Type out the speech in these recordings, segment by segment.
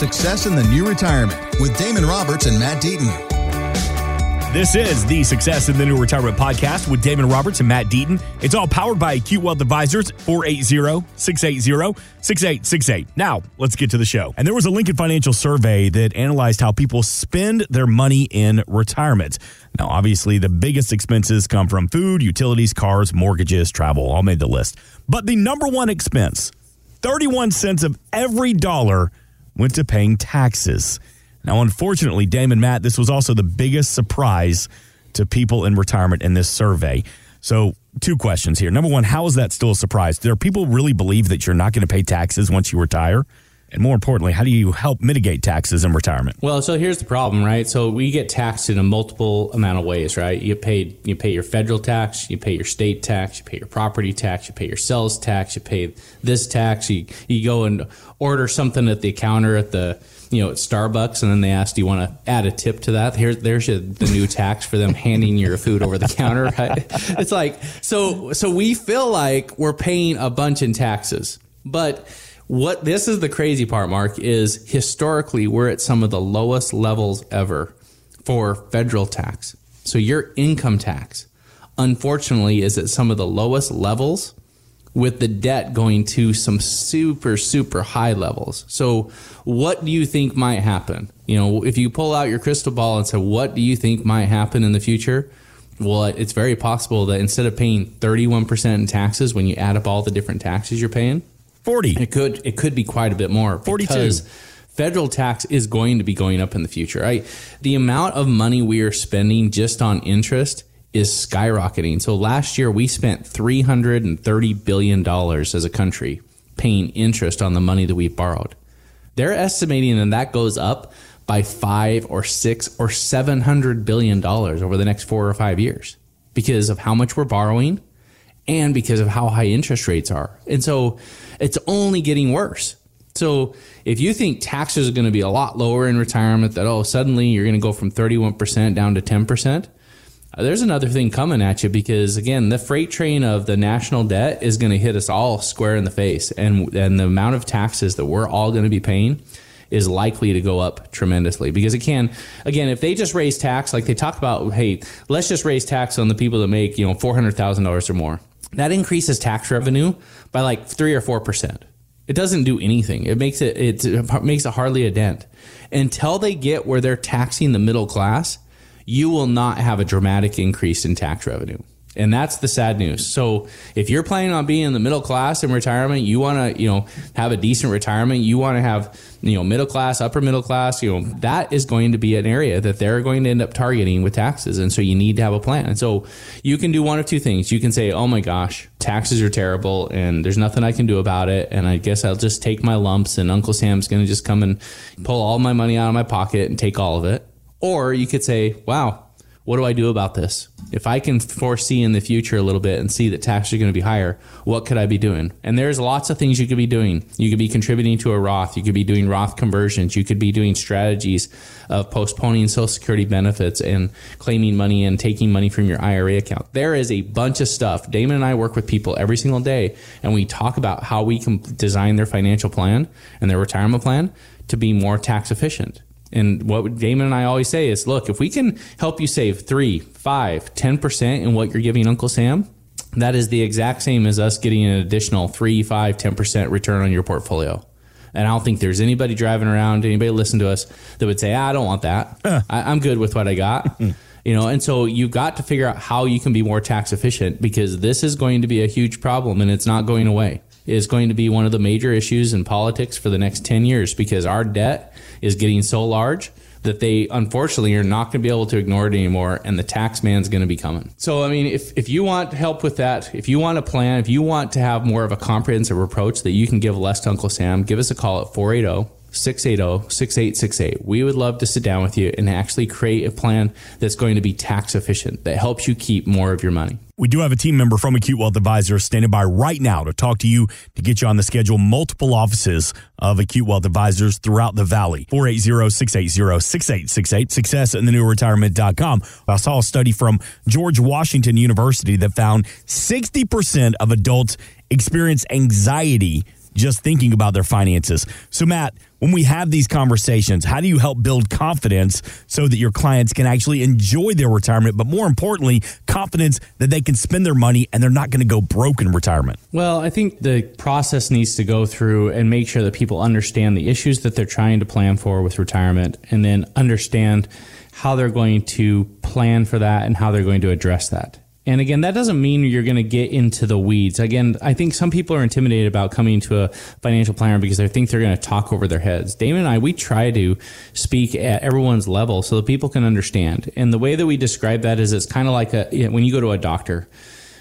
Success in the New Retirement with Damon Roberts and Matt Deaton. This is the Success in the New Retirement podcast with Damon Roberts and Matt Deaton. It's all powered by Acute Wealth Advisors, 480-680-6868. Now, let's get to the show. And there was a Lincoln Financial survey that analyzed how people spend their money in retirement. Now, obviously, the biggest expenses come from food, utilities, cars, mortgages, travel, all made the list. But the number one expense, 31 cents of every dollar went to paying taxes. Now, unfortunately, Damon Matt, this was also the biggest surprise to people in retirement in this survey. So, two questions here. Number one, how is that still a surprise? Do people really believe that you're not going to pay taxes once you retire? And more importantly, how do you help mitigate taxes in retirement? Well, so here's the problem, right? So we get taxed in a multiple amount of ways, right? You pay you pay your federal tax, you pay your state tax, you pay your property tax, you pay your sales tax, you pay this tax. You you go and order something at the counter at the you know, at Starbucks, and then they ask, "Do you want to add a tip to that?" Here's there's your, the new tax for them handing your food over the counter. Right? It's like so so we feel like we're paying a bunch in taxes, but what this is the crazy part, Mark, is historically we're at some of the lowest levels ever for federal tax. So your income tax, unfortunately, is at some of the lowest levels with the debt going to some super super high levels. So what do you think might happen? You know, if you pull out your crystal ball and say what do you think might happen in the future? Well, it's very possible that instead of paying 31% in taxes when you add up all the different taxes you're paying, 40. It could it could be quite a bit more 42. because federal tax is going to be going up in the future. Right? The amount of money we are spending just on interest is skyrocketing. So last year we spent 330 billion dollars as a country paying interest on the money that we borrowed. They're estimating that that goes up by 5 or 6 or 700 billion dollars over the next 4 or 5 years because of how much we're borrowing and because of how high interest rates are. And so it's only getting worse. So if you think taxes are going to be a lot lower in retirement, that oh, suddenly you're going to go from 31% down to 10%, uh, there's another thing coming at you because again, the freight train of the national debt is going to hit us all square in the face, and and the amount of taxes that we're all going to be paying is likely to go up tremendously because it can again if they just raise tax like they talk about hey let's just raise tax on the people that make you know $400000 or more that increases tax revenue by like 3 or 4% it doesn't do anything. It makes it it makes it hardly a dent. Until they get where they're taxing the middle class you will not have a dramatic increase in tax revenue. And that's the sad news. So if you're planning on being in the middle class in retirement, you want to, you know, have a decent retirement, you want to have, you know, middle class, upper middle class, you know, that is going to be an area that they're going to end up targeting with taxes. And so you need to have a plan. And so you can do one of two things. You can say, "Oh my gosh, taxes are terrible and there's nothing I can do about it, and I guess I'll just take my lumps and Uncle Sam's going to just come and pull all my money out of my pocket and take all of it." Or you could say, wow, what do I do about this? If I can foresee in the future a little bit and see that taxes are going to be higher, what could I be doing? And there's lots of things you could be doing. You could be contributing to a Roth. You could be doing Roth conversions. You could be doing strategies of postponing Social Security benefits and claiming money and taking money from your IRA account. There is a bunch of stuff. Damon and I work with people every single day and we talk about how we can design their financial plan and their retirement plan to be more tax efficient. And what Damon and I always say is, look, if we can help you save three, five, ten percent in what you're giving Uncle Sam, that is the exact same as us getting an additional three, five, ten percent return on your portfolio. And I don't think there's anybody driving around, anybody listen to us that would say, ah, I don't want that. Uh. I, am good with what I got. you know, and so you've got to figure out how you can be more tax efficient because this is going to be a huge problem and it's not going away. It's going to be one of the major issues in politics for the next 10 years because our debt is getting so large that they unfortunately are not going to be able to ignore it anymore and the tax man's going to be coming. So I mean if if you want help with that, if you want a plan, if you want to have more of a comprehensive approach that you can give less to Uncle Sam, give us a call at 480 680 6868. We would love to sit down with you and actually create a plan that's going to be tax efficient, that helps you keep more of your money. We do have a team member from Acute Wealth Advisors standing by right now to talk to you to get you on the schedule. Multiple offices of Acute Wealth Advisors throughout the valley. 480-680-6868. Success in the new retirement.com. I saw a study from George Washington University that found 60% of adults experience anxiety just thinking about their finances. So, Matt, when we have these conversations, how do you help build confidence so that your clients can actually enjoy their retirement, but more importantly, confidence that they can spend their money and they're not going to go broke in retirement? Well, I think the process needs to go through and make sure that people understand the issues that they're trying to plan for with retirement and then understand how they're going to plan for that and how they're going to address that. And again, that doesn't mean you're going to get into the weeds. Again, I think some people are intimidated about coming to a financial planner because they think they're going to talk over their heads. Damon and I, we try to speak at everyone's level so that people can understand. And the way that we describe that is it's kind of like a, you know, when you go to a doctor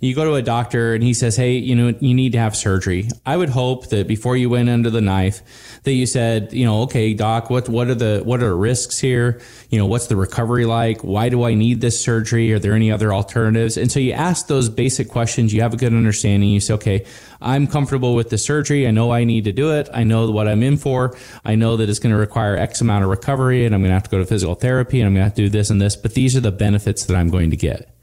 you go to a doctor and he says, Hey, you know, you need to have surgery. I would hope that before you went under the knife, that you said, you know, okay, doc, what, what are the, what are the risks here? You know, what's the recovery like? Why do I need this surgery? Are there any other alternatives? And so you ask those basic questions. You have a good understanding. You say, okay, I'm comfortable with the surgery. I know I need to do it. I know what I'm in for. I know that it's going to require X amount of recovery and I'm going to have to go to physical therapy and I'm going to have to do this and this, but these are the benefits that I'm going to get.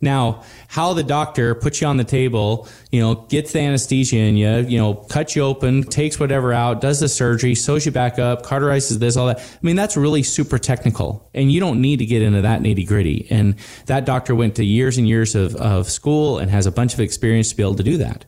Now, how the doctor puts you on the table, you know, gets the anesthesia in you, you know, cuts you open, takes whatever out, does the surgery, sews you back up, cauterizes this, all that. I mean, that's really super technical. And you don't need to get into that nitty gritty. And that doctor went to years and years of, of school and has a bunch of experience to be able to do that.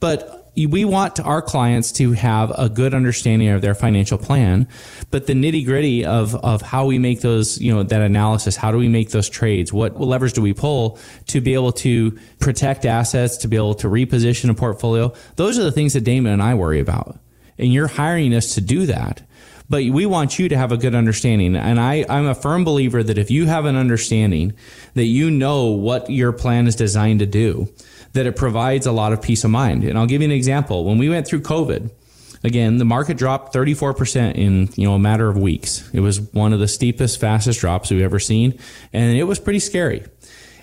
But we want our clients to have a good understanding of their financial plan, but the nitty gritty of, of how we make those, you know, that analysis, how do we make those trades? What levers do we pull to be able to protect assets, to be able to reposition a portfolio? Those are the things that Damon and I worry about. And you're hiring us to do that but we want you to have a good understanding. And I, I'm a firm believer that if you have an understanding that you know what your plan is designed to do, that it provides a lot of peace of mind. And I'll give you an example. When we went through COVID, again, the market dropped 34% in, you know, a matter of weeks. It was one of the steepest, fastest drops we've ever seen. And it was pretty scary.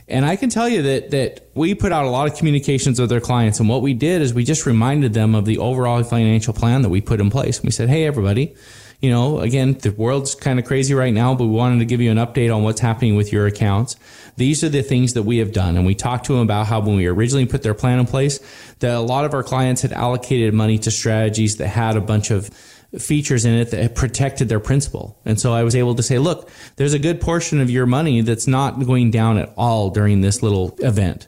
And I can tell you that that we put out a lot of communications with our clients, and what we did is we just reminded them of the overall financial plan that we put in place. We said, "Hey, everybody, you know, again, the world's kind of crazy right now, but we wanted to give you an update on what's happening with your accounts. These are the things that we have done. And we talked to them about how when we originally put their plan in place, that a lot of our clients had allocated money to strategies that had a bunch of features in it that protected their principal. And so I was able to say, look, there's a good portion of your money that's not going down at all during this little event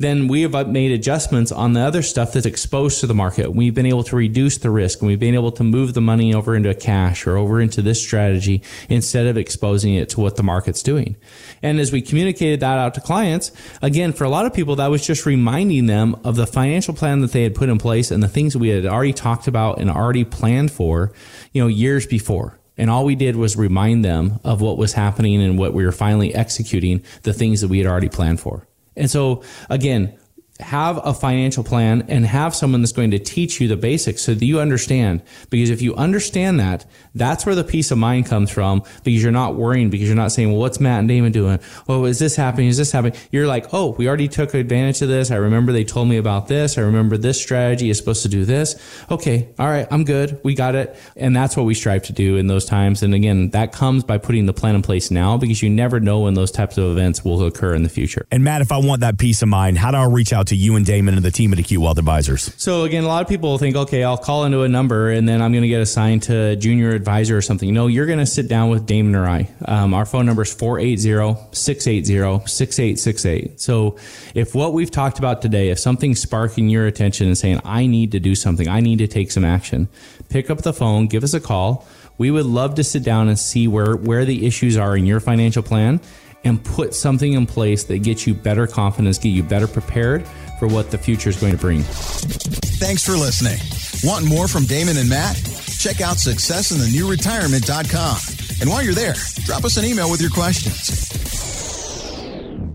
then we have made adjustments on the other stuff that's exposed to the market. We've been able to reduce the risk and we've been able to move the money over into a cash or over into this strategy instead of exposing it to what the market's doing. And as we communicated that out to clients, again, for a lot of people, that was just reminding them of the financial plan that they had put in place and the things we had already talked about and already planned for, you know, years before. And all we did was remind them of what was happening and what we were finally executing, the things that we had already planned for. And so again, have a financial plan and have someone that's going to teach you the basics so that you understand. Because if you understand that, that's where the peace of mind comes from because you're not worrying because you're not saying, well, what's Matt and Damon doing? Oh, is this happening? Is this happening? You're like, oh, we already took advantage of this. I remember they told me about this. I remember this strategy is supposed to do this. Okay. All right. I'm good. We got it. And that's what we strive to do in those times. And again, that comes by putting the plan in place now because you never know when those types of events will occur in the future. And Matt, if I want that peace of mind, how do I reach out to you and Damon and the team at Acute Wealth Advisors? So again, a lot of people think, okay, I'll call into a number and then I'm going to get assigned to a junior advisor or something. Know, you're going to sit down with Damon or I. Um, our phone number is 480-680-6868. So if what we've talked about today, if something's sparking your attention and saying, I need to do something, I need to take some action, pick up the phone, give us a call. We would love to sit down and see where, where the issues are in your financial plan and put something in place that gets you better confidence, get you better prepared for what the future is going to bring. Thanks for listening. Want more from Damon and Matt? Check out successinthenewretirement.com. And while you're there, drop us an email with your questions.